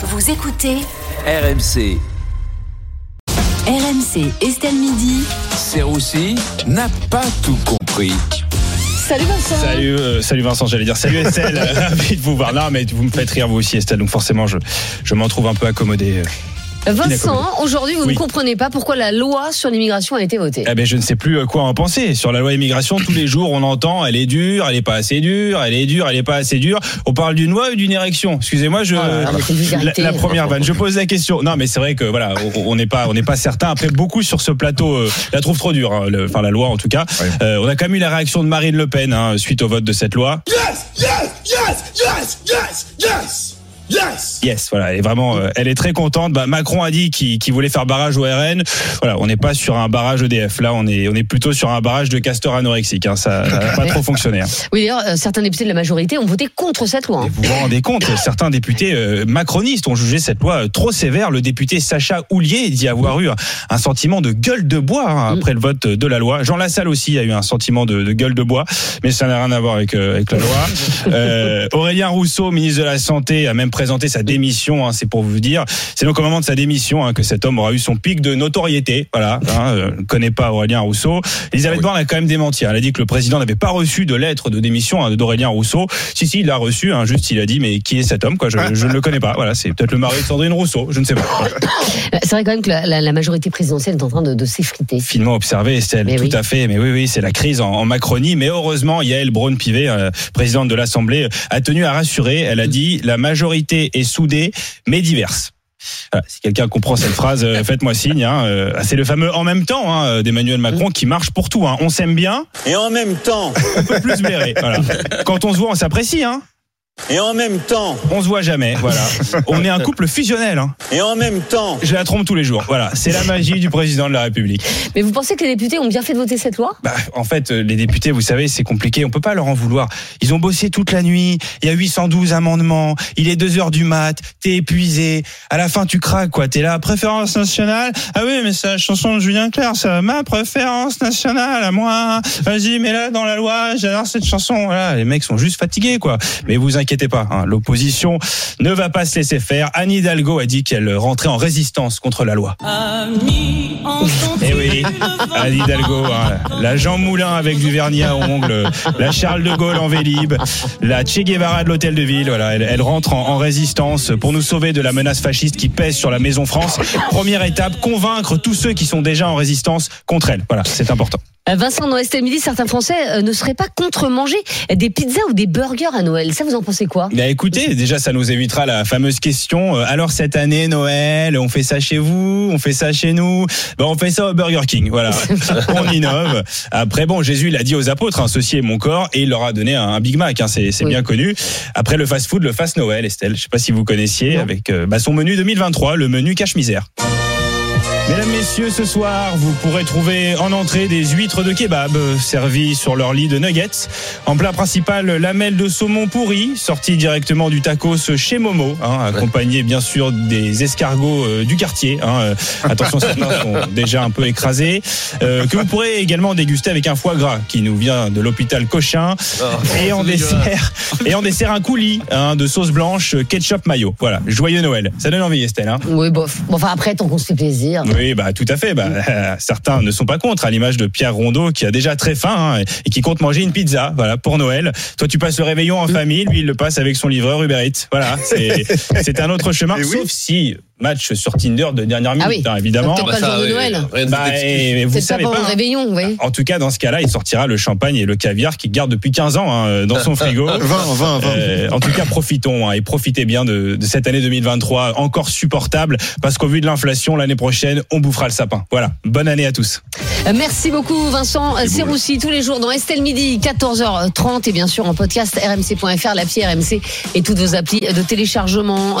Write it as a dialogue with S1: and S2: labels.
S1: Vous écoutez
S2: RMC,
S1: RMC Estelle Midi.
S2: Serroussi n'a pas tout compris.
S3: Salut Vincent.
S4: Salut, euh, salut Vincent, j'allais dire salut Estelle, ravi de vous voir. Non, mais vous me faites rire vous aussi Estelle, donc forcément je, je m'en trouve un peu accommodé.
S3: Vincent, aujourd'hui vous
S4: Oui.
S3: ne comprenez pas pourquoi la loi sur l'immigration a été votée.
S4: Eh ben, je ne sais plus quoi en penser. Sur la loi immigration, tous les jours on entend elle est dure, elle est pas assez dure, elle est dure, elle est pas assez dure. On parle d'une loi ou d'une érection? Excusez-moi, je
S3: une
S4: la, la première vanne. Je pose la question. Non, mais c'est vrai que voilà, on n'est pas, on n'est pas certain. Après, beaucoup sur ce plateau euh, la trouvent trop dure. hein, le- Enfin, la loi en tout cas. Euh, on a quand même eu la réaction de Marine Le Pen hein, suite au vote de cette loi.
S5: Yes, yes, yes, yes.
S4: Voilà, elle est vraiment, euh, elle est très contente. Bah, Macron a dit qu'il voulait faire barrage au RN. Voilà, on n'est pas sur un barrage EDF. Là, on est, on est plutôt sur un barrage de castor anorexique. Hein. Ça n'a pas trop fonctionné. hein.
S3: Oui, d'ailleurs, euh, certains députés de la majorité ont voté contre cette loi. Hein.
S4: vous vous rendez compte, certains députés euh, macronistes ont jugé cette loi euh, trop sévère. Le député Sacha Houlier dit avoir eu un, sentiment de gueule de bois hein, après le vote de la loi. Jean Lassalle aussi a eu un sentiment de, de gueule de bois, mais ça n'a rien à voir avec, euh, avec la loi. Euh, Aurélien Rousseau, ministre de la Santé, a même présenté sa démission. hein, c'est pour vous dire. C'est donc au moment de sa démission hein, que cet homme aura eu son pic de notoriété. Voilà, hein, euh, ne connaît pas Aurélien Rousseau. Elisabeth Borne a quand même démenti. hein. Elle a dit que le président n'avait pas reçu de lettre de démission hein, d'Aurélien Rousseau. Si, si, il l'a reçu. Hein, juste, il a dit, mais qui est cet homme quoi? Je, je ne le connais pas. Voilà, c'est peut-être le mari de Sandrine Rousseau. Je ne sais pas. Voilà.
S3: Euh, C'est vrai quand même que la, la- la majorité présidentielle est en train de, de s'effriter.
S4: Finement observé, Estelle.
S3: Mais
S4: Tout
S3: oui.
S4: à fait. Mais oui, oui, c'est la crise en, en Macronie. Mais heureusement, Yael Braun-Pivet, euh, présidente de l'Assemblée, euh, a tenu à rassurer. Elle a dit la majorité est mais diverse. Voilà, si quelqu'un comprend cette phrase, euh, faites-moi signe. Hein, euh, c'est le fameux en même temps hein, d'Emmanuel Macron qui marche pour tout. Hein. On s'aime bien,
S6: Et en même temps,
S4: on peut plus se. Voilà. Quand on se voit, on s'apprécie. Hein.
S6: Et en même temps,
S4: On se voit jamais. Voilà. On est un couple fusionnel. Hein.
S6: et en même temps,
S4: Je la trompe tous les jours. Voilà. C'est la magie du président de la République.
S3: Mais vous pensez que les députés ont bien fait de voter cette loi?
S4: Bah, en fait, euh, les députés, vous savez, c'est compliqué. On peut pas leur en vouloir. Ils ont bossé toute la nuit. Il y a 812 amendements. Il est 2 heures du mat. T'es épuisé. À la fin, tu craques, quoi. T'es là, préférence nationale? Ah oui, mais c'est la chanson de Julien Clerc. C'est ma préférence nationale à moi. Vas-y, mets-la dans la loi. J'adore cette chanson. Voilà. Les mecs sont juste fatigués, quoi. Mais vous inquiétez pas. hein, L'opposition ne va pas se laisser faire. Anne Hidalgo a dit qu'elle rentrait en résistance contre la loi. Eh oui, Anne Hidalgo, hein, la Jean Moulin avec du vernis à ongles, la Charles de Gaulle en Vélib, la Che Guevara de l'Hôtel de Ville. Voilà, elle, elle rentre en, en résistance pour nous sauver de la menace fasciste qui pèse sur la Maison France. Première étape, convaincre tous ceux qui sont déjà en résistance contre elle. Voilà, c'est important.
S3: Euh, Vincent, dans Estelle Midi, certains Français euh, ne seraient pas contre manger des pizzas ou des burgers à Noël. Ça, vous en pensez quoi?
S4: Bah écoutez, déjà ça nous évitera la fameuse question. euh, alors cette année Noël, on fait ça chez vous, on fait ça chez nous? Bah on fait ça au Burger King. Voilà, on innove. Après bon, Jésus il a dit aux apôtres, hein, ceci est mon corps, et il leur a donné un, Big Mac. Hein, c'est c'est
S3: Oui.
S4: bien connu. Après le fast-food, le fast Noël, Estelle. Je sais pas si vous connaissiez
S3: Non.
S4: avec euh, bah, son menu 2023, le menu cache-misère. Mesdames, Messieurs, ce soir, vous pourrez trouver en entrée des huîtres de kebab euh, servies sur leur lit de nuggets. En plat principal, lamelles de saumon pourri, sorties directement du tacos chez Momo, hein, accompagnées bien sûr des escargots euh, du quartier. hein. Euh, attention, certains sont déjà un peu écrasés. Euh, que vous pourrez également déguster avec un foie gras qui nous vient de l'hôpital Cochin. et en dessert, et en dessert un coulis hein, de sauce blanche, ketchup mayo. Voilà, joyeux Noël. Ça donne envie, Estelle. Hein
S3: Oui, bof. Bon, enfin, après, tant qu'on se fait plaisir.
S4: oui, bah tout à fait. Bah, euh, certains ne sont pas contre, à l'image de Pierre Rondeau qui a déjà très faim hein, et qui compte manger une pizza, voilà, pour Noël. Toi, tu passes le réveillon en famille, lui, il le passe avec son livreur Uber Eats. Voilà, c'est c'est un autre chemin, sauf si match sur Tinder de dernière minute,
S3: Ah oui.
S4: hein, évidemment.
S3: Donc, Pas le jour de Noël.
S4: Bah, et- et vous
S3: C'est pas
S4: pas.
S3: le
S4: hein.
S3: réveillon, voyez
S4: En tout cas, dans ce cas-là, il sortira le champagne et le caviar qu'il garde depuis 15 ans hein, dans son frigo.
S5: 20, 20, 20.
S4: Euh, en tout cas, profitons hein, et profitez bien de, de cette année 2023 encore supportable parce qu'au vu de l'inflation, l'année prochaine, on bouffera le sapin. Voilà. Bonne année à tous.
S3: Euh, Merci beaucoup, Vincent Serroussi, tous les jours dans Estelle Midi, 14h30 et bien sûr en podcast rmc.fr, l'appli RMC et toutes vos applis de téléchargement.